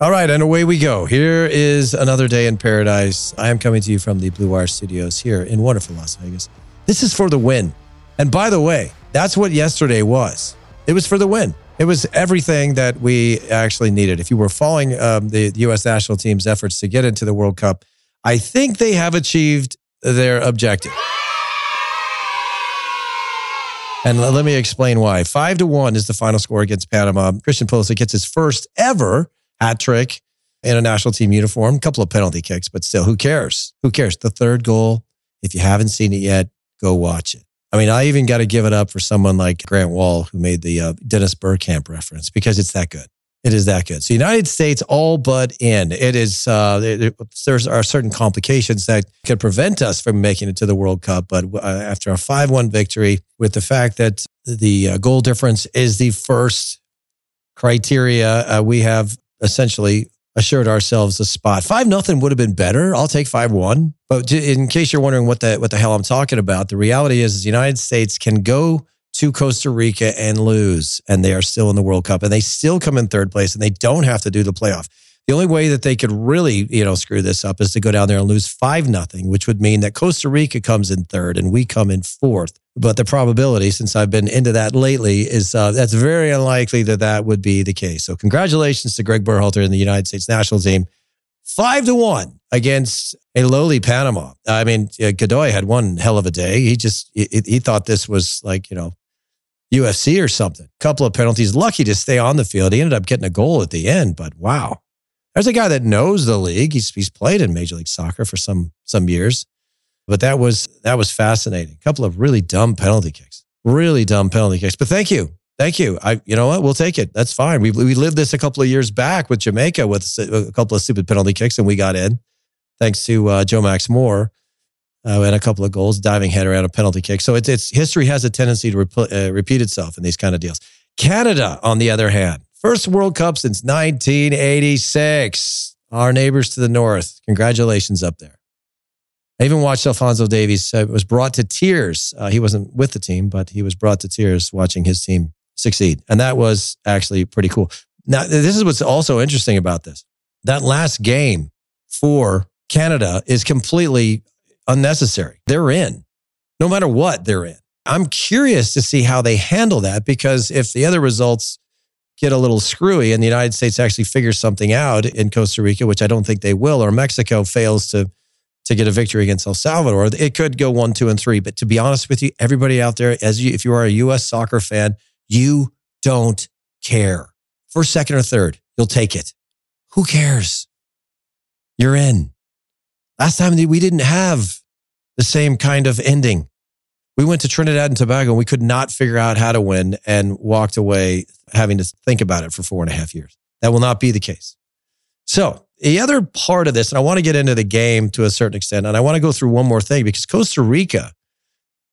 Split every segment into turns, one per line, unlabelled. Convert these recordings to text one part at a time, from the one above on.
All right, and away we go. Here is another day in paradise. I am coming to you from the Blue Wire Studios here in wonderful Las Vegas. This is for the win. And by the way, that's what yesterday was. It was for the win. It was everything that we actually needed. If you were following um, the, the U.S. national team's efforts to get into the World Cup, I think they have achieved their objective. And let me explain why. Five to one is the final score against Panama. Christian Pulisic gets his first ever hat trick in a national team uniform, a couple of penalty kicks, but still, who cares? Who cares? The third goal, if you haven't seen it yet, go watch it. I mean, I even got to give it up for someone like Grant Wahl, who made the uh, Dennis Bergkamp reference because it's that good. It is that good. So, United States all but in. It is. Uh, there, there's are certain complications that could prevent us from making it to the World Cup. But uh, after a five-one victory, with the fact that the uh, goal difference is the first criteria, uh, we have essentially assured ourselves a spot. Five nothing would have been better. I'll take five one. But in case you're wondering what the what the hell I'm talking about, the reality is, is the United States can go to Costa Rica and lose, and they are still in the World Cup, and they still come in third place, and they don't have to do the playoff. The only way that they could really, you know, screw this up is to go down there and lose five nothing, which would mean that Costa Rica comes in third and we come in fourth. But the probability, since I've been into that lately, is uh, that's very unlikely that that would be the case. So congratulations to Greg Berhalter and the United States national team, five to one against a lowly Panama. I mean, Godoy had one hell of a day. He just he, he thought this was like you know UFC or something. Couple of penalties, lucky to stay on the field. He ended up getting a goal at the end, but wow there's a guy that knows the league. He's he's played in Major League Soccer for some some years, but that was that was fascinating. A couple of really dumb penalty kicks, really dumb penalty kicks. But thank you, thank you. I you know what? We'll take it. That's fine. We we lived this a couple of years back with Jamaica with a couple of stupid penalty kicks, and we got in thanks to uh, Joe Max Moore. Uh, and a couple of goals, diving header and a penalty kick. So it's, it's history has a tendency to rep- uh, repeat itself in these kind of deals. Canada, on the other hand, First World Cup since 1986. Our neighbors to the north. Congratulations up there. I even watched Alfonso Davies. Uh, was brought to tears. Uh, he wasn't with the team, but he was brought to tears watching his team succeed. And that was actually pretty cool. Now, this is what's also interesting about this. That last game for Canada is completely unnecessary. They're in, no matter what they're in. I'm curious to see how they handle that because if the other results get a little screwy and the United States actually figures something out in Costa Rica, which I don't think they will, or Mexico fails to to get a victory against El Salvador, it could go one, two, and three. But to be honest with you, everybody out there, as you, if you are a U.S. soccer fan, you don't care. First, second, or third, you'll take it. Who cares? You're in. Last time we didn't have the same kind of ending. We went to Trinidad and Tobago and we could not figure out how to win and walked away having to think about it for four and a half years. That will not be the case. So, the other part of this, and I want to get into the game to a certain extent, and I want to go through one more thing because Costa Rica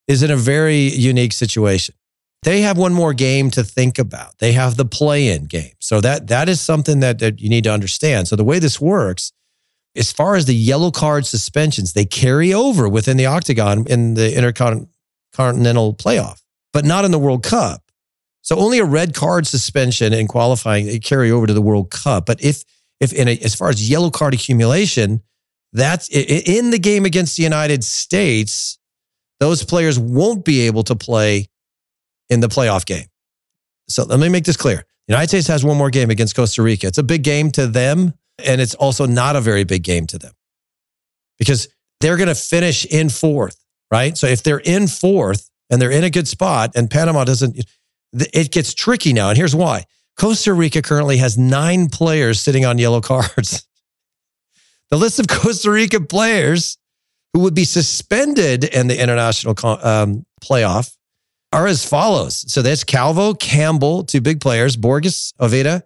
is in a very unique situation. They have one more game to think about. They have the play-in game. So that that is something that, that you need to understand. So the way this works, as far as the yellow card suspensions, they carry over within the octagon in the intercontinental Continental playoff, but not in the World Cup. So only a red card suspension in qualifying they carry over to the World Cup. But if if in a, as far as yellow card accumulation, that's in the game against the United States, those players won't be able to play in the playoff game. So let me make this clear. The United States has one more game against Costa Rica. It's a big game to them, and it's also not a very big game to them because they're going to finish in fourth right? So if they're in fourth and they're in a good spot and Panama doesn't, it gets tricky now. And here's why Costa Rica currently has nine players sitting on yellow cards. the list of Costa Rica players who would be suspended in the international um, playoff are as follows. So there's Calvo, Campbell, two big players, Borges, Oviedo,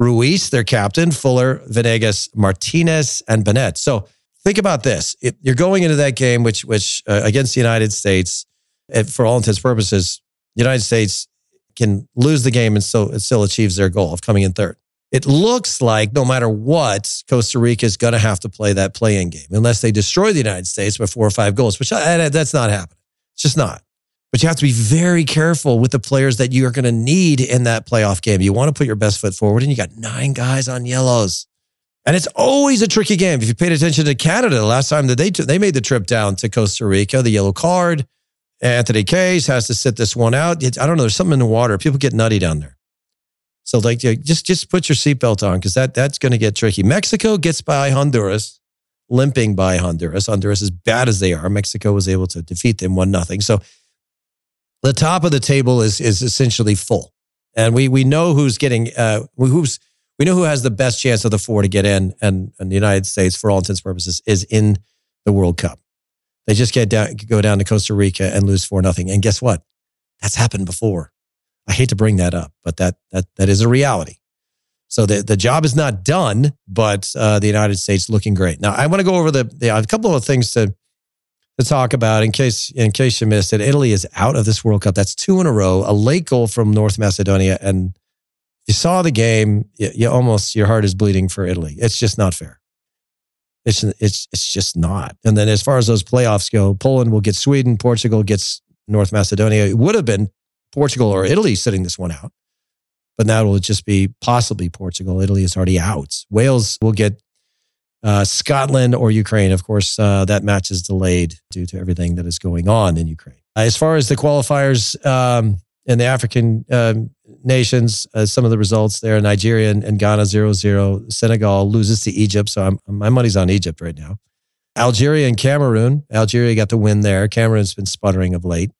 Ruiz, their captain, Fuller, Venegas, Martinez, and Bennett. So think about this: you're going into that game, which which uh, against the United States, for all intents purposes, the United States can lose the game and still still achieves their goal of coming in third. It looks like no matter what, Costa Rica is going to have to play that play-in game unless they destroy the United States by four or five goals, which uh, that's not happening. It's just not. But you have to be very careful with the players that you are going to need in that playoff game. You want to put your best foot forward, and you got nine guys on yellows. And it's always a tricky game. If you paid attention to Canada the last time that they they made the trip down to Costa Rica, the yellow card, Anthony Case has to sit this one out. I don't know. There's something in the water. People get nutty down there. So like, just just put your seatbelt on because that that's going to get tricky. Mexico gets by Honduras, limping by Honduras. Honduras, as bad as they are, Mexico was able to defeat them one nothing. So the top of the table is is essentially full, and we we know who's getting uh, who's we know who has the best chance of the four to get in, and, and the United States, for all intents and purposes, is in the World Cup. They just get down, go down to Costa Rica and lose four nothing. And guess what? That's happened before. I hate to bring that up, but that that that is a reality. So the, the job is not done, but uh, the United States looking great. Now I want to go over the, the a couple of things to to talk about in case in case you missed it. Italy is out of this World Cup. That's two in a row. A late goal from North Macedonia and you saw the game, you, you, almost your heart is bleeding for Italy. It's just not fair. It's it's it's just not. And then as far as those playoffs go, Poland will get Sweden, Portugal gets North Macedonia. It would have been Portugal or Italy sitting this one out, but now it will just be possibly Portugal. Italy is already out. Wales will get uh, Scotland or Ukraine. Of course, uh, that match is delayed due to everything that is going on in Ukraine. As far as the qualifiers, um, in the African um, nations, uh, some of the results there Nigeria and, and, Ghana 0 0. Senegal loses to Egypt. So I'm, my money's on Egypt right now. Algeria and Cameroon. Algeria got the win there. Cameroon's been sputtering of late.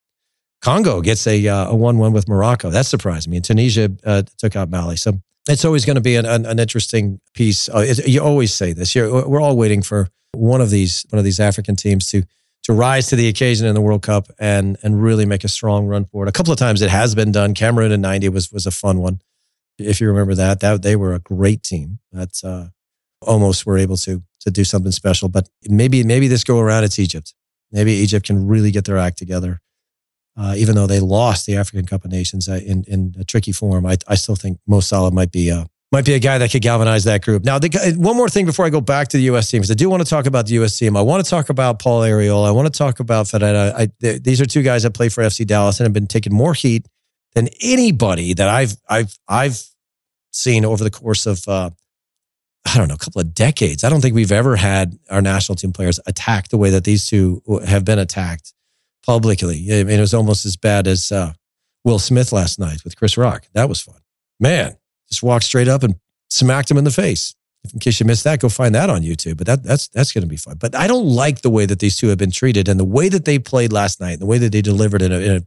Congo gets a, uh, a 1 1 with Morocco. That surprised me. And Tunisia uh, took out Mali. So it's always going to be an, an, an interesting piece. Uh, you always say this. You're, we're all waiting for one of these one of these African teams to to rise to the occasion in the World Cup and and really make a strong run for it. A couple of times it has been done. Cameroon in '90 was was a fun one, if you remember that. That they were a great team. That uh, almost were able to to do something special. But maybe maybe this go around it's Egypt. Maybe Egypt can really get their act together. Uh, even though they lost the African Cup of Nations uh, in in a tricky form, I I still think Mo Salah might be uh, might be a guy that could galvanize that group. Now, the, one more thing before I go back to the U.S. team, because I do want to talk about the U.S. team. I want to talk about Paul Arriola. I want to talk about Ferreira. I, these are two guys that play for FC Dallas and have been taking more heat than anybody that I've I've I've seen over the course of uh, I don't know a couple of decades. I don't think we've ever had our national team players attacked the way that these two have been attacked publicly. I mean, it was almost as bad as uh, Will Smith last night with Chris Rock. That was fun, man just walked straight up and smacked him in the face. In case you missed that, go find that on YouTube. But that, that's that's going to be fun. But I don't like the way that these two have been treated and the way that they played last night, the way that they delivered in a, in a,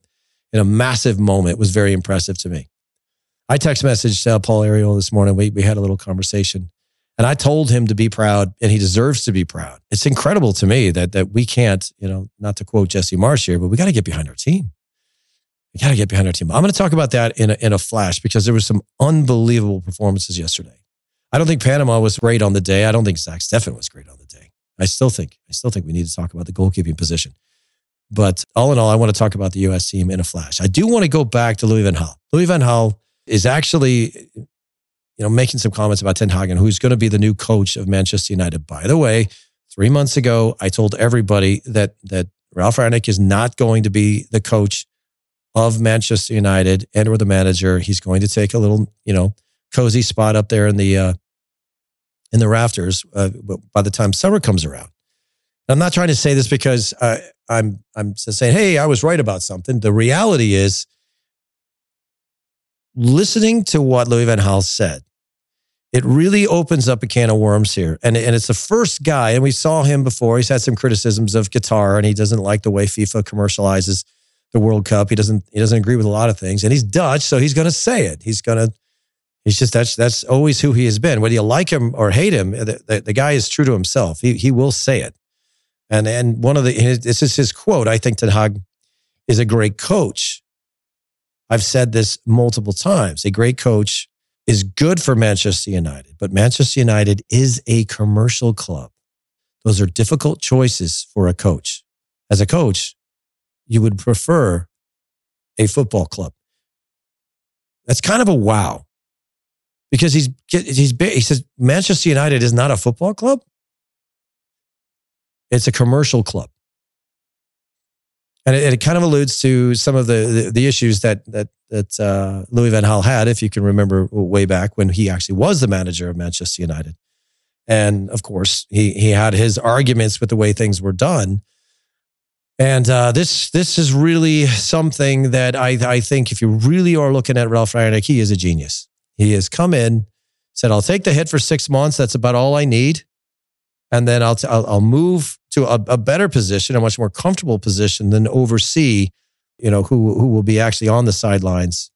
in a massive moment was very impressive to me. I text messaged uh, Paul Arriola this morning. We, we had a little conversation and I told him to be proud and he deserves to be proud. It's incredible to me that, that we can't, you know, not to quote Jesse Marsch here, but we got to get behind our team. We got to get behind our team. I'm going to talk about that in a, in a flash because there was some unbelievable performances yesterday. I don't think Panama was great on the day. I don't think Zach Steffen was great on the day. I still think I still think we need to talk about the goalkeeping position. But all in all, I want to talk about the U.S. team in a flash. I do want to go back to Louis Van Gaal. Louis Van Gaal is actually, you know, making some comments about Ten Hag, who's going to be the new coach of Manchester United. By the way, three months ago, I told everybody that that Ralf Rangnick is not going to be the coach of Manchester United and or the manager. He's going to take a little, you know, cozy spot up there in the uh, in the rafters uh, by the time summer comes around. I'm not trying to say this because I'm I'm saying, hey, I was right about something. The reality is, listening to what Louis Van Gaal said, it really opens up a can of worms here. And, and it's the first guy, and we saw him before. He's had some criticisms of Qatar, and he doesn't like the way FIFA commercializes the World Cup. He doesn't he doesn't agree with a lot of things, and he's Dutch, so he's going to say it. He's going to. He's just that's that's always who he has been. Whether you like him or hate him, the, the, the guy is true to himself. He he will say it. And and one of the this is his quote. I think Ten Hag is a great coach. I've said this multiple times. A great coach is good for Manchester United, but Manchester United is a commercial club. Those are difficult choices for a coach. As a coach, you would prefer a football club. That's kind of a wow. Because he's, he's, he says Manchester United is not a football club. It's a commercial club. And it, it kind of alludes to some of the, the, the issues that, that, that uh, Louis Van Gaal had, if you can remember way back when he actually was the manager of Manchester United. And of course, he, he had his arguments with the way things were done. And uh, this this is really something that I, I think if you really are looking at Ralf Rangnick, he is a genius. He has come in, said, I'll take the hit for six months. That's about all I need. And then I'll, t- I'll, I'll move to a, a better position, a much more comfortable position than oversee, you know, who, who will be actually on the sidelines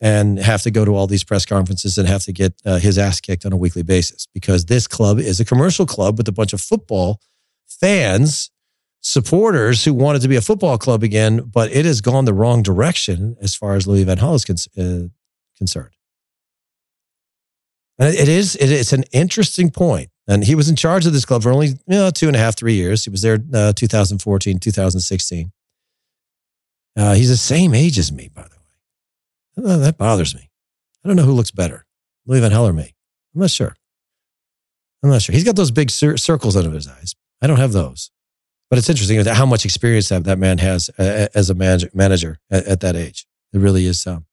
and have to go to all these press conferences and have to get uh, his ass kicked on a weekly basis because this club is a commercial club with a bunch of football fans, supporters who wanted to be a football club again, but it has gone the wrong direction as far as Louis Van Gaal is con- uh, concerned. And it is, it, it's an interesting point. And he was in charge of this club for only you know, two and a half, three years. He was there uh, 2014, 2016. Uh, he's the same age as me, by the way. That bothers me. I don't know who looks better, Louis Van Gaal or me. I'm not sure. I'm not sure. He's got those big cir- circles under his eyes. I don't have those. But it's interesting how much experience that, that man has uh, as a manager, manager at, at, that age. It really is. Um,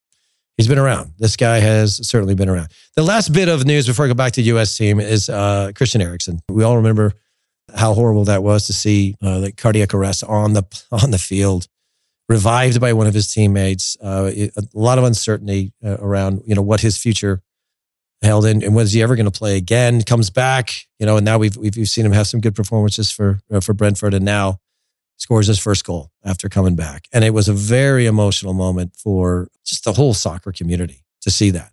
he's been around. This guy has certainly been around. The last bit of news before I go back to the U.S. team is uh, Christian Eriksen. We all remember how horrible that was to see uh, the cardiac arrest on the on the field revived by one of his teammates. Uh, a lot of uncertainty uh, around you know what his future held in, and was he ever going to play again? Comes back, you know, and now we've we've seen him have some good performances for uh, for Brentford, and now scores his first goal after coming back, and it was a very emotional moment for just the whole soccer community to see that.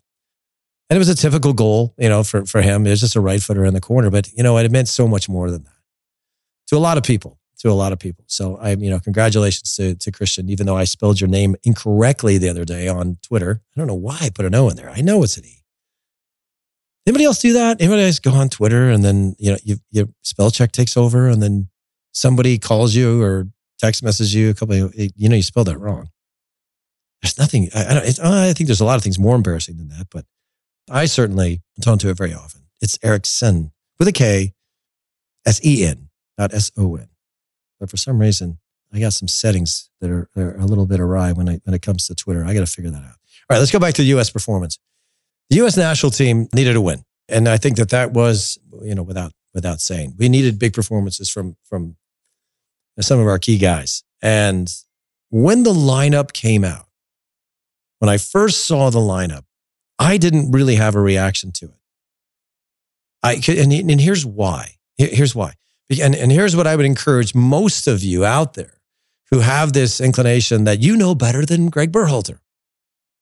And it was a typical goal, you know, for, for him. It was just a right footer in the corner, but you know, it meant so much more than that to a lot of people to a lot of people. So I, you know, congratulations to, to Christian, even though I spelled your name incorrectly the other day on Twitter. I don't know why I put an O in there. I know it's an E. Anybody else do that? Anybody else go on Twitter and then, you know, you, your spell check takes over and then somebody calls you or text messages you a couple of, you know, you spelled that wrong. There's nothing, I, I, don't, I think there's a lot of things more embarrassing than that, but I certainly atone to it very often. It's Eriksen with a K, S E N, not S O N. But for some reason, I got some settings that are, are a little bit awry when, I, when it comes to Twitter. I got to figure that out. All right, let's go back to the U.S. performance. The U.S. national team needed a win, and I think that that was, you know, without without saying, we needed big performances from from some of our key guys. And when the lineup came out, when I first saw the lineup, I didn't really have a reaction to it. I and, and here's why. Here's why. And, and here's what I would encourage most of you out there who have this inclination that you know better than Greg Berhalter.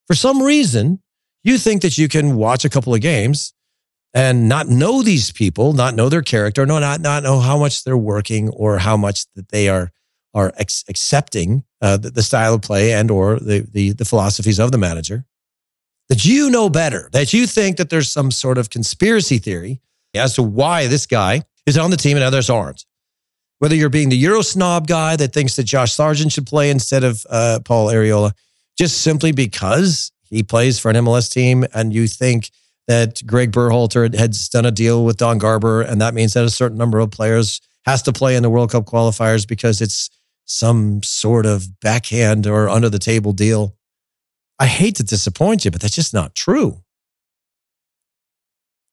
For some reason, you think that you can watch a couple of games and not know these people, not know their character, no, not, not know how much they're working or how much that they are, are ex- accepting uh, the, the, style of play and or the, the, the philosophies of the manager. That you know better, that you think that there's some sort of conspiracy theory as to why this guy is on the team and others aren't. Whether you're being the Euro snob guy that thinks that Josh Sargent should play instead of uh, Paul Arriola, just simply because he plays for an MLS team and you think that Greg Berhalter has done a deal with Don Garber and that means that a certain number of players has to play in the World Cup qualifiers because it's some sort of backhand or under the table deal. I hate to disappoint you, but that's just not true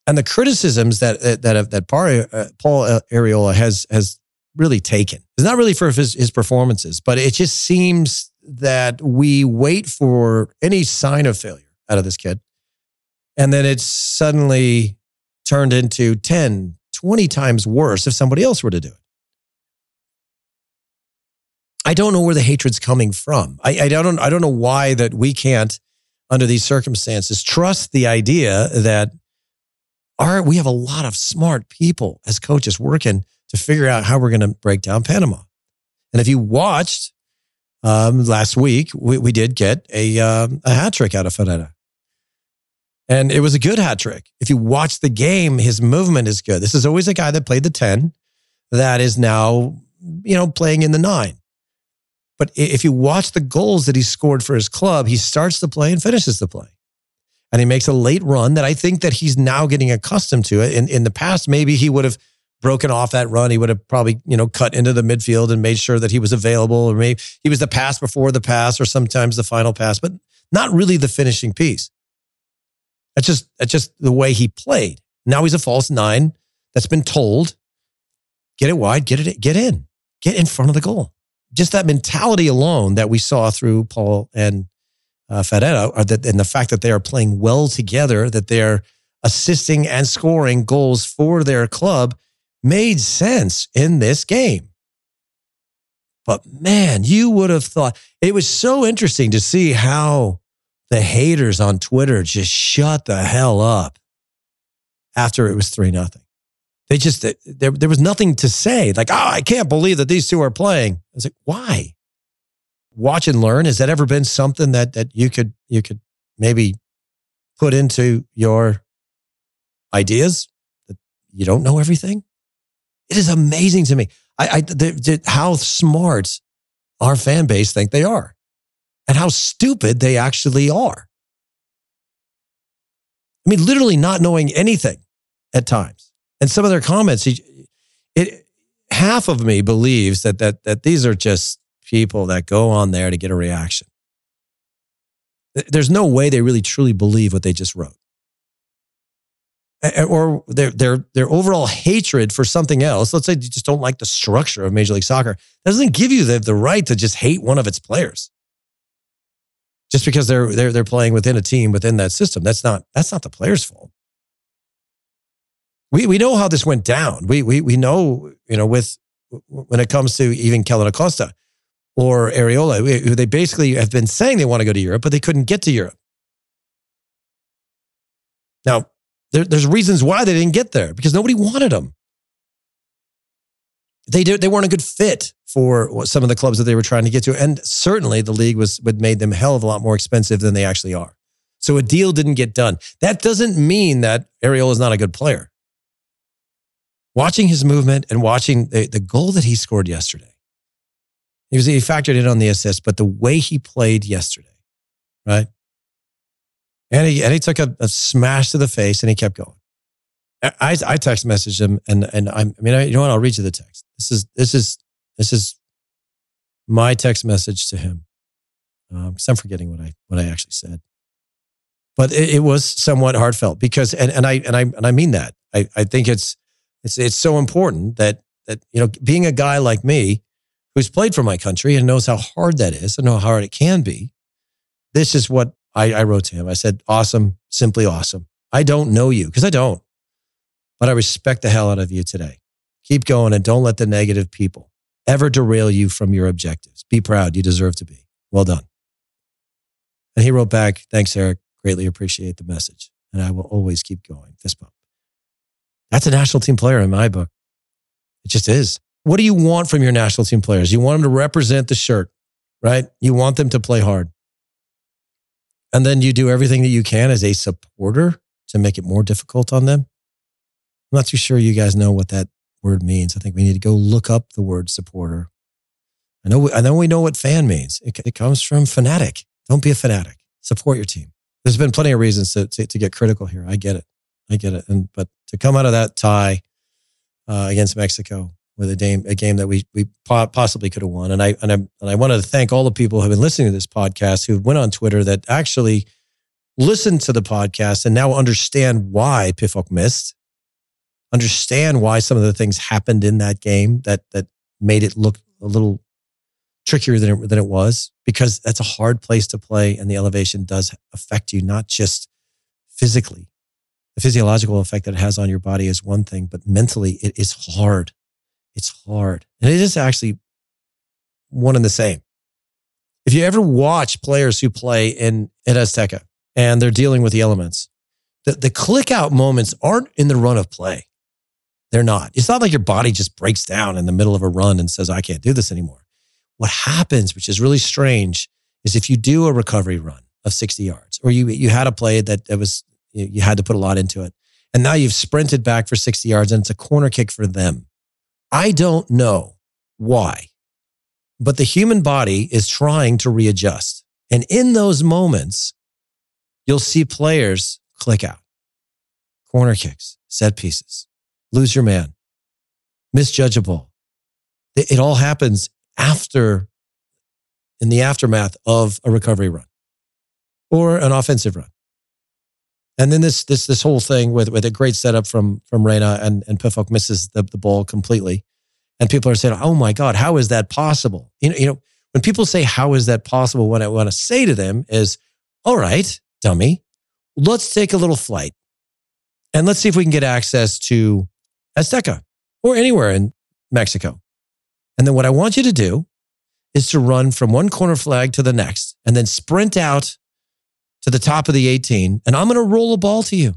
and the criticisms that that that, uh, Paul Arriola has has really taken is not really for his, his performances, but it just seems that we wait for any sign of failure out of this kid, and then it's suddenly turned into 10, 20 times worse if somebody else were to do it. I don't know where the hatred's coming from. I, I don't I don't know why that we can't, under these circumstances, trust the idea that our, we have a lot of smart people as coaches working to figure out how we're going to break down Panama. And if you watched um, last week, we, we did get a, um, a hat trick out of Ferreira. And it was a good hat trick. If you watch the game, his movement is good. This is always a guy that played the 10 that is now, you know, playing in the nine. But if you watch the goals that he scored for his club, he starts the play and finishes the play and he makes a late run that I think that he's now getting accustomed to it. In in the past, maybe he would have broken off that run. He would have probably, you know, cut into the midfield and made sure that he was available, or maybe he was the pass before the pass, or sometimes the final pass, but not really the finishing piece. That's just that's just the way he played. Now he's a false nine that's been told, get it wide, get it, get in, get in front of the goal. Just that mentality alone that we saw through Paul and uh, and the fact that they are playing well together, that they're assisting and scoring goals for their club made sense in this game. But man, you would have thought it was so interesting to see how the haters on Twitter just shut the hell up after it was 3 nothing. They just, there, there was nothing to say. Like, oh, I can't believe that these two are playing. I was like, why? Watch and learn. Has that ever been something that, that you could, you could maybe put into your ideas that you don't know everything? It is amazing to me. I, I how smart our fan base think they are and how stupid they actually are. I mean, literally not knowing anything at times. And some of their comments, it, half of me believes that, that, that these are just people that go on there to get a reaction. There's no way they really truly believe what they just wrote or their their their overall hatred for something else. Let's say you just don't like the structure of Major League Soccer. That doesn't give you the, the right to just hate one of its players. Just because they're they're they're playing within a team within that system. That's not that's not the player's fault. We we know how this went down. We we we know, you know, with when it comes to even Kellyn Acosta or Arriola, they basically have been saying they want to go to Europe, but they couldn't get to Europe. Now, there, there's reasons why they didn't get there because nobody wanted them. They did, they weren't a good fit for some of the clubs that they were trying to get to, and certainly the league was would made them hell of a lot more expensive than they actually are. So a deal didn't get done. That doesn't mean that Ariel is not a good player. Watching his movement and watching the, the goal that he scored yesterday, he was he factored in on the assist, but the way he played yesterday, right? And he, and he took a, a smash to the face and he kept going. I, I text messaged him and, and I'm, I mean, I, you know what? I'll read you the text. This is, this is, this is my text message to him. Um, cause I'm forgetting what I, what I actually said, but it, it was somewhat heartfelt because, and, and I, and I, and I mean that I, I think it's, it's, it's so important that, that, you know, being a guy like me who's played for my country and knows how hard that is and know how hard it can be. This is what I, I wrote to him. I said, awesome, simply awesome. I don't know you because I don't, but I respect the hell out of you today. Keep going and don't let the negative people ever derail you from your objectives. Be proud. You deserve to be. Well done. And he wrote back, thanks, Eric. Greatly appreciate the message. And I will always keep going. Fist bump. That's a national team player in my book. It just is. What do you want from your national team players? You want them to represent the shirt, right? You want them to play hard. And then you do everything that you can as a supporter to make it more difficult on them. I'm not too sure you guys know what that word means. I think we need to go look up the word supporter. I know, I know we know what fan means. It, it comes from fanatic. Don't be a fanatic. Support your team. There's been plenty of reasons to, to, to get critical here. I get it. I get it. And, but to come out of that tie uh, against Mexico with a game, a game that we, we possibly could have won. And I, and I, and I wanted to thank all the people who have been listening to this podcast who went on Twitter that actually listened to the podcast and now understand why Pefok missed, understand why some of the things happened in that game that, that made it look a little trickier than it, than it was because that's a hard place to play and the elevation does affect you, not just physically. The physiological effect that it has on your body is one thing, but mentally it is hard it's hard. And it is actually one and the same. If you ever watch players who play in, in Azteca and they're dealing with the elements, the, the click out moments aren't in the run of play. They're not. It's not like your body just breaks down in the middle of a run and says, I can't do this anymore. What happens, which is really strange, is if you do a recovery run of 60 yards or you, you had a play that, that was, you had to put a lot into it. And now you've sprinted back for 60 yards and it's a corner kick for them. I don't know why, but the human body is trying to readjust. And in those moments, you'll see players click out. Corner kicks, set pieces, lose your man, misjudge a ball. It, all happens after, in the aftermath of a recovery run or an offensive run. And then this this this whole thing with with a great setup from from Reyna and and Pefok misses the, the ball completely. And people are saying, "Oh my God, how is that possible?" You know, you know, when people say, "How is that possible?" What I want to say to them is, "All right, dummy, let's take a little flight, and let's see if we can get access to Azteca or anywhere in Mexico. And then what I want you to do is to run from one corner flag to the next, and then sprint out to the top of the 18, and I'm going to roll a ball to you.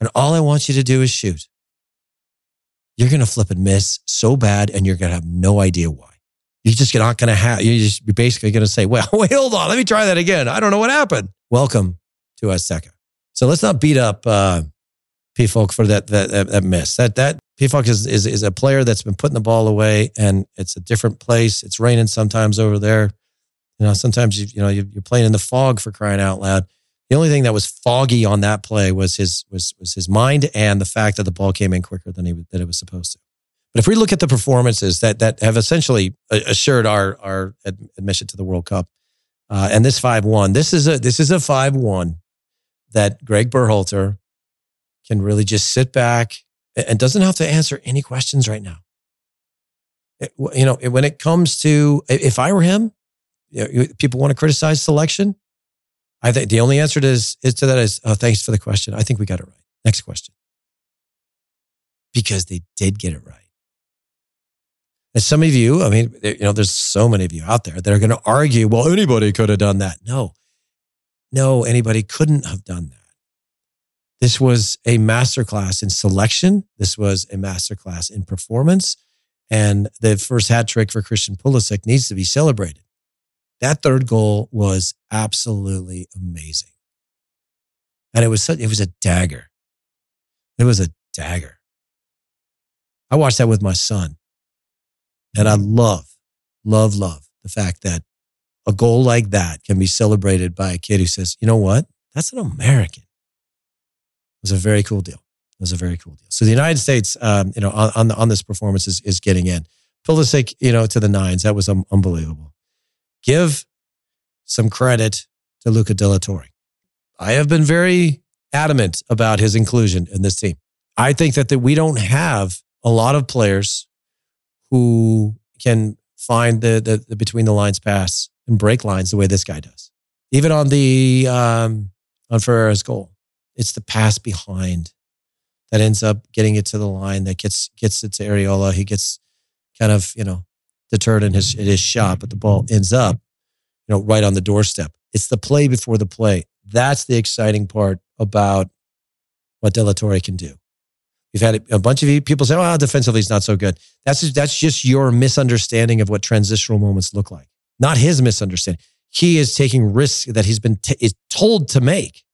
And all I want you to do is shoot. You're going to flip and miss so bad, and you're going to have no idea why. You're just not going to have, you're just you're basically going to say, well, wait, hold on. Let me try that again. I don't know what happened. Welcome to Azteca. So let's not beat up uh, Pefok for that, that, that, that miss. That, that Pefok is, is, is a player that's been putting the ball away, and it's a different place. It's raining sometimes over there. You know, sometimes you, you know, you're playing in the fog for crying out loud. The only thing that was foggy on that play was his was was his mind and the fact that the ball came in quicker than he that it was supposed to. But if we look at the performances that that have essentially assured our our admission to the World Cup, uh, and this five one, this is a this is a five one that Greg Berhalter can really just sit back and doesn't have to answer any questions right now. It, you know, when it comes to if I were him, you know, people want to criticize selection. I think the only answer to, is, to that is, oh, thanks for the question. I think we got it right. Next question. Because they did get it right. And some of you, I mean, you know, there's so many of you out there that are going to argue, well, anybody could have done that. No, no, anybody couldn't have done that. This was a masterclass in selection. This was a masterclass in performance. And the first hat trick for Christian Pulisic needs to be celebrated. That third goal was absolutely amazing. And it was such, it was a dagger. It was a dagger. I watched that with my son. And I love, love, love the fact that a goal like that can be celebrated by a kid who says, you know what? That's an American. It was a very cool deal. It was a very cool deal. So the United States, um, you know, on, on, on this performance is, is getting in. Pulisic, you know, to the nines. That was um, unbelievable give some credit to Luca De La Torre. I have been very adamant about his inclusion in this team. I think that, that we don't have a lot of players who can find the, the, the between the lines pass and break lines the way this guy does. Even on the um, on Ferreira's goal, it's the pass behind that ends up getting it to the line that gets gets it to Arriola. He gets kind of you know deterred in his in his shot, but the ball ends up, you know, right on the doorstep. It's the play before the play. That's the exciting part about what De La Torre can do. We've had a bunch of people say, "Oh, defensively he's not so good." That's just, that's just your misunderstanding of what transitional moments look like. Not his misunderstanding. He is taking risks that he's been t- is told to make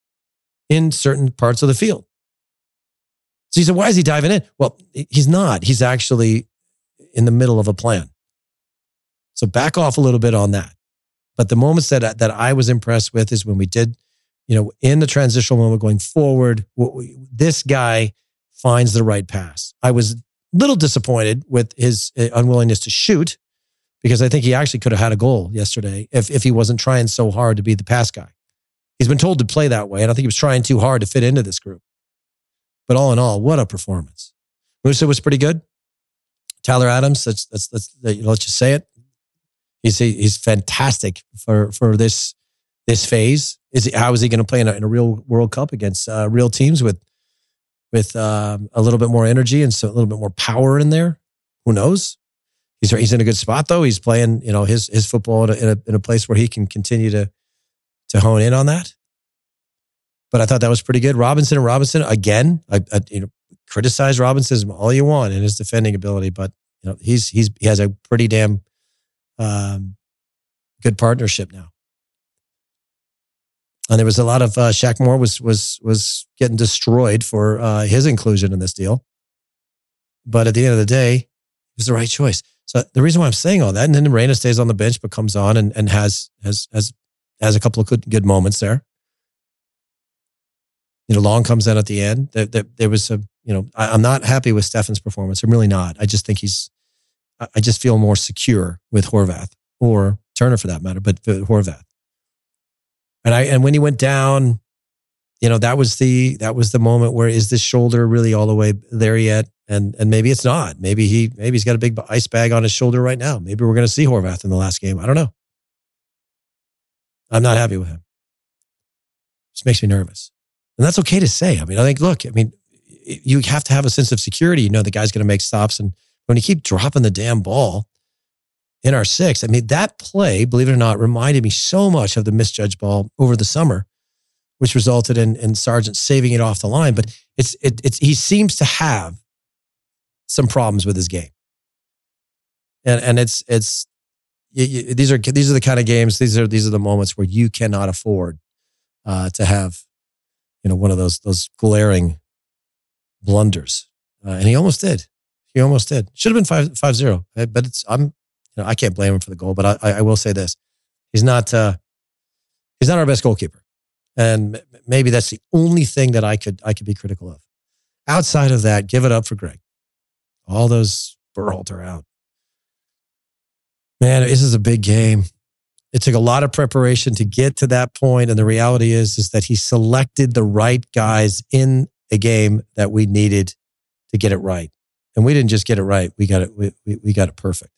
in certain parts of the field. So he said, "Why is he diving in?" Well, he's not. He's actually in the middle of a plan. So back off a little bit on that. But the moments that, that I was impressed with is when we did, you know, in the transitional moment going forward, this guy finds the right pass. I was a little disappointed with his uh, unwillingness to shoot because I think he actually could have had a goal yesterday if, if he wasn't trying so hard to be the pass guy. He's been told to play that way. And I think he was trying too hard to fit into this group. But all in all, what a performance. Musah was pretty good. Tyler Adams, that's, that's, that's, let's just say it he's he's fantastic for for this this phase. Is how is he going to play in a, in a, real World Cup against uh, real teams with with um, a little bit more energy and so a little bit more power in there? Who knows? He's he's in a good spot though. He's playing you know his his football in a, in a, in a place where he can continue to to hone in on that. But I thought that was pretty good. Robinson and Robinson again. I, I you know criticize Robinson all you want in his defending ability, but you know he's he's he has a pretty damn um, good partnership now. And there was a lot of uh, Shaq Moore was was was getting destroyed for uh, his inclusion in this deal. But at the end of the day, it was the right choice. So the reason why I'm saying all that, and then Reyna stays on the bench but comes on and, and has has has has a couple of good good moments there. You know, Long comes in at the end. There, there, there was a you know I, I'm not happy with Steffen's performance. I'm really not. I just think he's I just feel more secure with Horvath or Turner for that matter, but Horvath. And I and when he went down, you know, that was the that was the moment where is this shoulder really all the way there yet? And and maybe it's not. Maybe he maybe he's got a big ice bag on his shoulder right now. Maybe we're going to see Horvath in the last game. I don't know. I'm not happy with him. Just makes me nervous. And that's okay to say. I mean, I think, look, I mean, you have to have a sense of security. You know, the guy's going to make stops. And when you keep dropping the damn ball in our six, I mean, that play, believe it or not, reminded me so much of the misjudged ball over the summer, which resulted in, in Sargent saving it off the line. But it's, it, it's, he seems to have some problems with his game. And, and it's, it's, you, you, these are, these are the kind of games, these are, these are the moments where you cannot afford uh, to have, you know, one of those, those glaring blunders. Uh, and he almost did. He almost did. Should have been five five zero. But it's I'm you know I can't blame him for the goal. But I I will say this: he's not uh, he's not our best goalkeeper, and maybe that's the only thing that I could I could be critical of. Outside of that, give it up for Greg. All those Berhalter out. Man, this is a big game. It took a lot of preparation to get to that point, and the reality is is that he selected the right guys in a game that we needed to get it right. And we didn't just get it right, we got it, we, we, we got it perfect.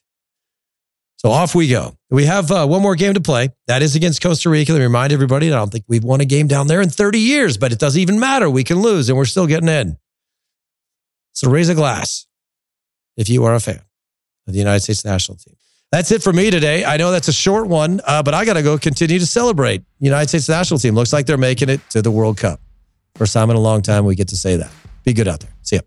So off we go. We have uh, one more game to play. That is against Costa Rica. Let me remind everybody, I don't think we've won a game down there in 30 years, but it doesn't even matter. We can lose and we're still getting in. So raise a glass if you are a fan of the United States national team. That's it for me today. I know that's a short one, uh, but I got to go continue to celebrate. United States national team looks like they're making it to the World Cup. First time in a long time we get to say that. Be good out there. See ya.